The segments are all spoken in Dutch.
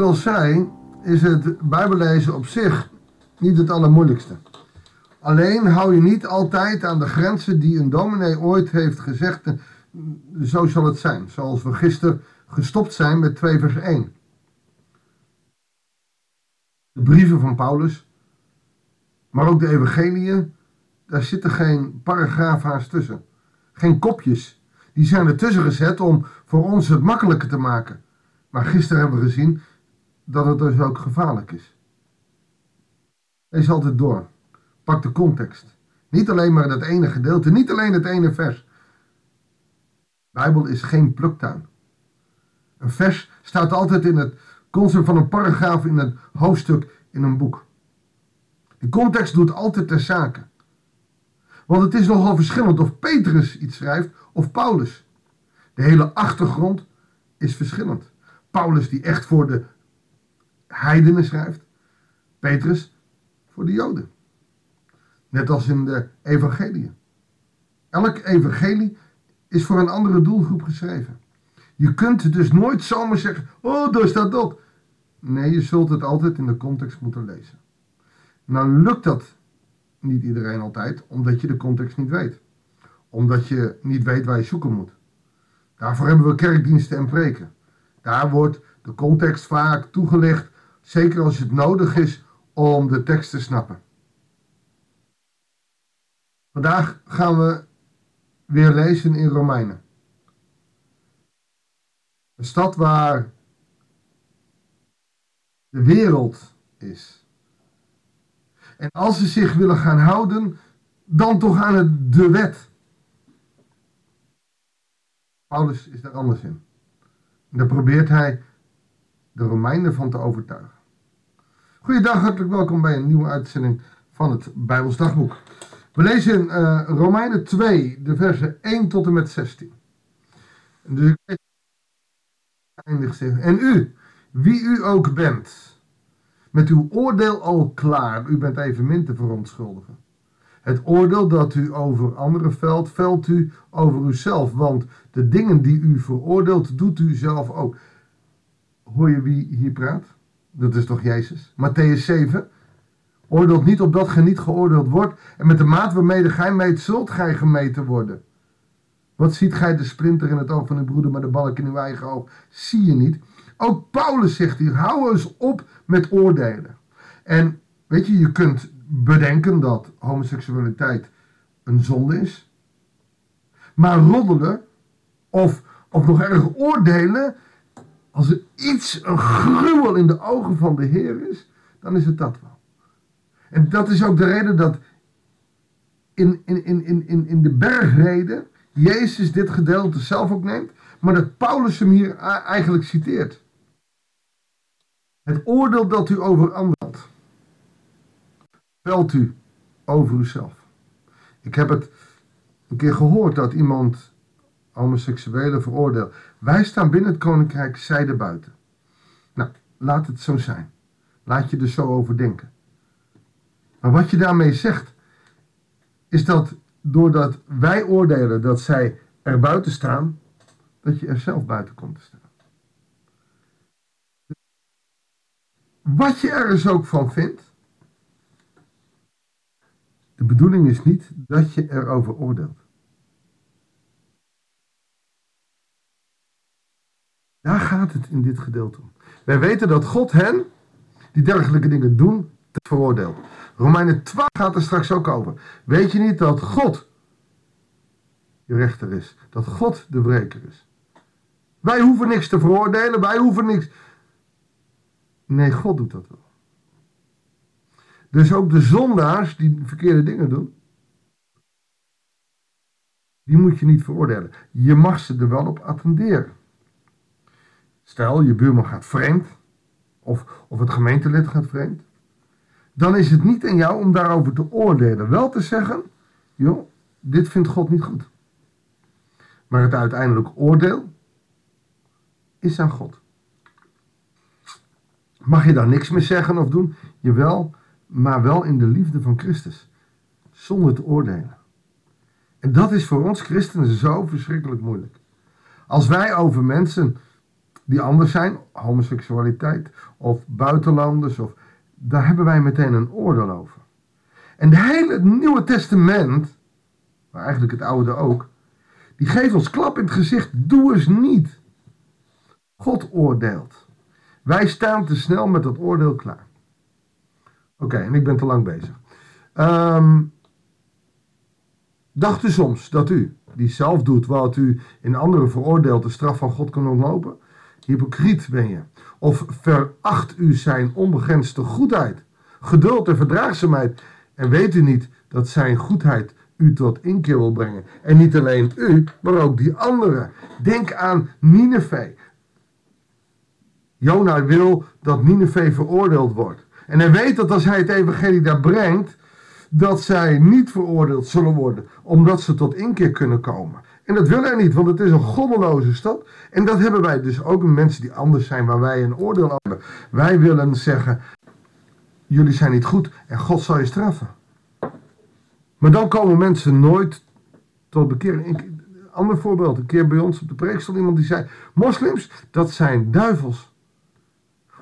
al zei, is het Bijbellezen op zich niet het allermoeilijkste. Alleen hou je niet altijd aan de grenzen die een dominee ooit heeft gezegd. Zo zal het zijn. Zoals we gisteren gestopt zijn met 2 vers 1. De brieven van Paulus, maar ook de evangeliën, daar zitten geen paragraaf haast tussen. Geen kopjes. Die zijn ertussen gezet om voor ons het makkelijker te maken. Maar gisteren hebben we gezien dat het dus ook gevaarlijk is. Lees altijd door. Pak de context. Niet alleen maar dat ene gedeelte, niet alleen het ene vers. De Bijbel is geen pluktuin. Een vers staat altijd in het concept van een paragraaf in een hoofdstuk in een boek. De context doet altijd ter zake. Want het is nogal verschillend of Petrus iets schrijft of Paulus. De hele achtergrond is verschillend. Paulus die echt voor de heidenen schrijft. Petrus voor de joden. Net als in de evangelie. Elk evangelie is voor een andere doelgroep geschreven. Je kunt dus nooit zomaar zeggen, oh daar staat dat. Nee, je zult het altijd in de context moeten lezen. Nou lukt dat niet iedereen altijd, omdat je de context niet weet. Omdat je niet weet waar je zoeken moet. Daarvoor hebben we kerkdiensten en preken. Daar wordt de context vaak toegelicht, zeker als het nodig is om de tekst te snappen. Vandaag gaan we weer lezen in Romeinen. Een stad waar de wereld is. En als ze zich willen gaan houden, dan toch aan het, de wet. Paulus is daar anders in. En daar probeert hij de Romeinen van te overtuigen. Goeiedag, hartelijk welkom bij een nieuwe uitzending van het Bijbels Dagboek. We lezen uh, Romeinen 2, de versen 1 tot en met 16. Dus eindig En u, wie u ook bent, met uw oordeel al klaar, u bent evenmin te verontschuldigen. Het oordeel dat u over anderen velt, velt u over uzelf, want de dingen die u veroordeelt, doet u zelf ook. Hoor je wie hier praat? Dat is toch Jezus? Matthäus 7. Oordeelt niet op dat gij niet geoordeeld wordt, en met de maat waarmee gij meet, zult gij gemeten worden. Wat ziet gij de splinter in het oog van uw broeder, maar de balk in uw eigen oog? Zie je niet? Ook Paulus zegt hier, hou eens op met oordelen. En weet je, je kunt bedenken dat homoseksualiteit een zonde is. Maar roddelen of, of nog erg oordelen, als er iets, een gruwel in de ogen van de Heer is, dan is het dat wel. En dat is ook de reden dat in, in, in, in, in de bergreden Jezus dit gedeelte zelf ook neemt, maar dat Paulus hem hier eigenlijk citeert. Het oordeel dat u over anderen velt u over uzelf. Ik heb het een keer gehoord dat iemand homoseksuelen veroordeelt. Wij staan binnen het koninkrijk, zij er buiten. Nou, laat het zo zijn. Laat je er zo over denken. Maar wat je daarmee zegt, is dat doordat wij oordelen dat zij er buiten staan, dat je er zelf buiten komt te staan. Wat je ergens ook van vindt, de bedoeling is niet dat je erover oordeelt. Daar gaat het in dit gedeelte om. Wij weten dat God hen, die dergelijke dingen doen, veroordeelt. Romeinen 12 gaat er straks ook over. Weet je niet dat God je rechter is? Dat God de breker is? Wij hoeven niks te veroordelen, wij hoeven niks. Nee, God doet dat wel. Dus ook de zondaars die verkeerde dingen doen, die moet je niet veroordelen. Je mag ze er wel op attenderen. Stel, je buurman gaat vreemd, of, of het gemeentelid gaat vreemd. Dan is het niet aan jou om daarover te oordelen. Wel te zeggen, joh, dit vindt God niet goed. Maar het uiteindelijk oordeel is aan God. Mag je daar niks meer zeggen of doen? Jawel, maar wel in de liefde van Christus. Zonder te oordelen. En dat is voor ons christenen zo verschrikkelijk moeilijk. Als wij over mensen die anders zijn, homoseksualiteit of buitenlanders, of, daar hebben wij meteen een oordeel over. En het hele Nieuwe Testament, maar eigenlijk het Oude ook, die geeft ons klap in het gezicht, doe eens niet. God oordeelt. Wij staan te snel met dat oordeel klaar. Oké, en ik ben te lang bezig. Um, dacht u soms dat u, die zelf doet wat u in anderen veroordeelt, de straf van God kan ontlopen? Hypocriet ben je. Of veracht u zijn onbegrensde goedheid, geduld en verdraagzaamheid en weet u niet dat zijn goedheid u tot inkeer wil brengen? En niet alleen u, maar ook die anderen. Denk aan Nineveh. Jona wil dat Nineveh veroordeeld wordt. En hij weet dat als hij het evangelie daar brengt, dat zij niet veroordeeld zullen worden, omdat ze tot inkeer kunnen komen. En dat wil hij niet, want het is een goddeloze stad. En dat hebben wij dus ook in mensen die anders zijn, waar wij een oordeel aan hebben. Wij willen zeggen, jullie zijn niet goed en God zal je straffen. Maar dan komen mensen nooit tot bekering. Ander voorbeeld, een keer bij ons op de preek stond iemand die zei, moslims, dat zijn duivels.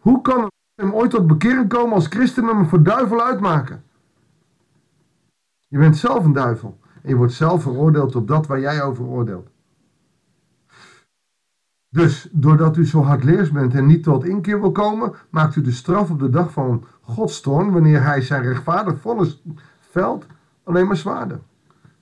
Hoe kan een moslim ooit tot bekering komen als christenen hem voor duivel uitmaken? Je bent zelf een duivel. En je wordt zelf veroordeeld op dat waar jij over oordeelt. Dus doordat u zo hardleers bent en niet tot inkeer wil komen, maakt u de straf op de dag van Gods toorn, wanneer hij zijn rechtvaardig vonnis veld, alleen maar zwaarder.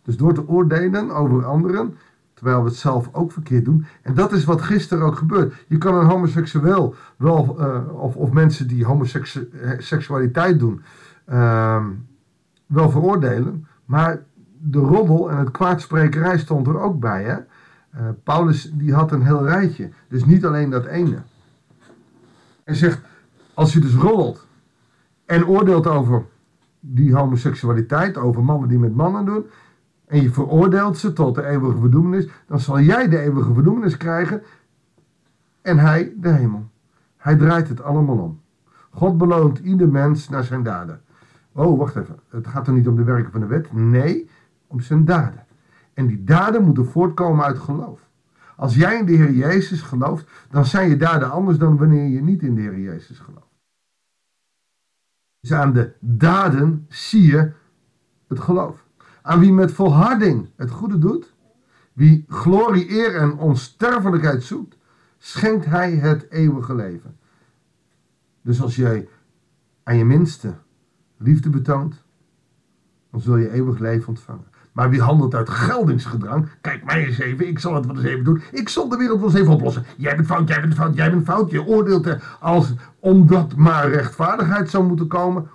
Dus door te oordelen over anderen, terwijl we het zelf ook verkeerd doen. En dat is wat gisteren ook gebeurt. Je kan een homoseksueel, wel, uh, of, of mensen die homoseksualiteit doen, uh, wel veroordelen, maar de roddel en het kwaadsprekerij stond er ook bij. Hè? Uh, Paulus die had een heel rijtje, dus niet alleen dat ene. Hij zegt, als je dus roddelt en oordeelt over die homoseksualiteit, over mannen die met mannen doen, en je veroordeelt ze tot de eeuwige verdoemenis, dan zal jij de eeuwige verdoemenis krijgen en hij de hemel. Hij draait het allemaal om. God beloont ieder mens naar zijn daden. Oh, wacht even. Het gaat er niet om de werken van de wet. Nee, om zijn daden. En die daden moeten voortkomen uit geloof. Als jij in de Heer Jezus gelooft, dan zijn je daden anders dan wanneer je niet in de Heer Jezus gelooft. Dus aan de daden zie je het geloof. Aan wie met volharding het goede doet, wie glorie, eer en onsterfelijkheid zoekt, schenkt hij het eeuwige leven. Dus als jij aan je minste liefde betoont, dan zul je eeuwig leven ontvangen. Maar wie handelt uit geldingsgedrang? Kijk mij eens even, ik zal het wel eens even doen. Ik zal de wereld wel eens even oplossen. Jij bent fout, jij bent fout, jij bent fout. Je oordeelt er als omdat maar rechtvaardigheid zou moeten komen.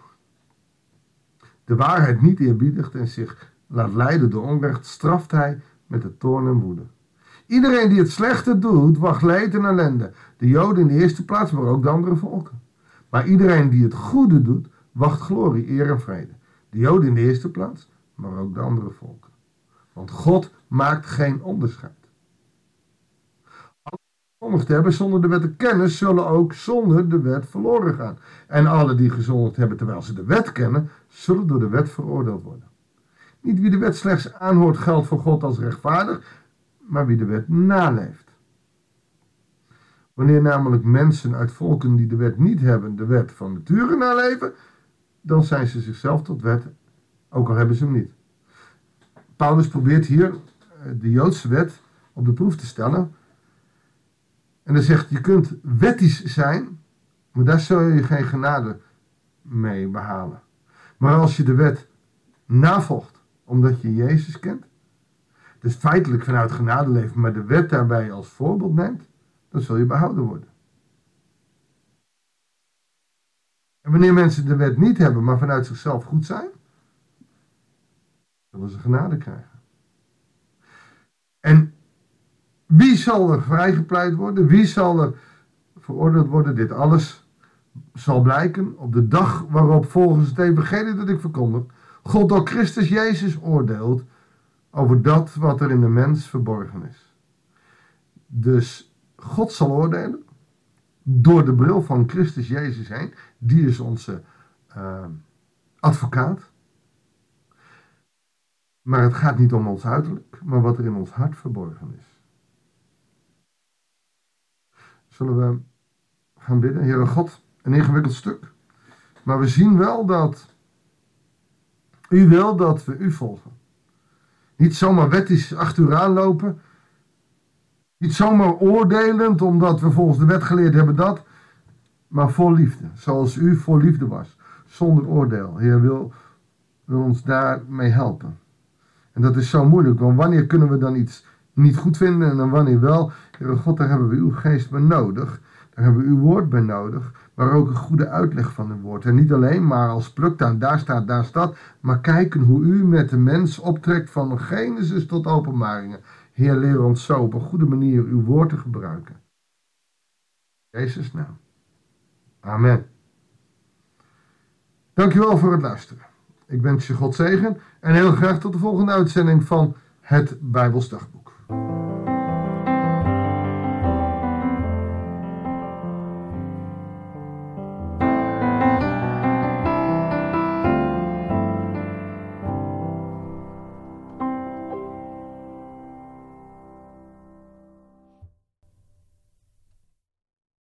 De waarheid niet eerbiedigt en zich laat leiden door onrecht, straft hij met de toorn en woede. Iedereen die het slechte doet, wacht leed en ellende. De Joden in de eerste plaats, maar ook de andere volken. Maar iedereen die het goede doet, wacht glorie, eer en vrede. De Joden in de eerste plaats, maar ook de andere volken. Want God maakt geen onderscheid. Alle die hebben zonder de wet te kennen, zullen ook zonder de wet verloren gaan. En alle die gezondigd hebben terwijl ze de wet kennen, zullen door de wet veroordeeld worden. Niet wie de wet slechts aanhoort geldt voor God als rechtvaardig, maar wie de wet naleeft. Wanneer namelijk mensen uit volken die de wet niet hebben, de wet van nature naleven, dan zijn ze zichzelf tot wet, ook al hebben ze hem niet. Paulus probeert hier eh, de Joodse wet op de proef te stellen. En hij zegt, je kunt wettisch zijn, maar daar zul je geen genade mee behalen. Maar als je de wet navolgt, omdat je Jezus kent, dus feitelijk vanuit genade leeft, maar de wet daarbij als voorbeeld neemt, dan zul je behouden worden. Wanneer mensen de wet niet hebben, maar vanuit zichzelf goed zijn, zullen ze genade krijgen. En wie zal er vrijgepleit worden? Wie zal er veroordeeld worden? Dit alles zal blijken op de dag waarop volgens het evangelie dat ik verkondig, God door Christus Jezus oordeelt over dat wat er in de mens verborgen is. Dus God zal oordelen door de bril van Christus Jezus heen. Die is onze uh, advocaat. Maar het gaat niet om ons uiterlijk, maar wat er in ons hart verborgen is. Zullen we gaan bidden? Heere God, een ingewikkeld stuk. Maar we zien wel dat u wil dat we u volgen. Niet zomaar wettisch achter u aanlopen. Niet zomaar oordelend omdat we volgens de wet geleerd hebben dat. Maar vol liefde. Zoals u vol liefde was. Zonder oordeel. Heer wil, wil ons daarmee helpen. En dat is zo moeilijk. Want wanneer kunnen we dan iets niet goed vinden en dan wanneer wel? Heer God, daar hebben we uw geest bij nodig. Daar hebben we uw woord bij nodig. Maar ook een goede uitleg van uw woord. En niet alleen maar als pluktuin, daar staat, daar staat. Maar kijken hoe u met de mens optrekt van Genesis tot openbaringen. Heer, leer ons zo op een goede manier uw woord te gebruiken. Jezus naam. Amen. Dankjewel voor het luisteren. Ik wens je God zegen en heel graag tot de volgende uitzending van het Bijbelsdagboek.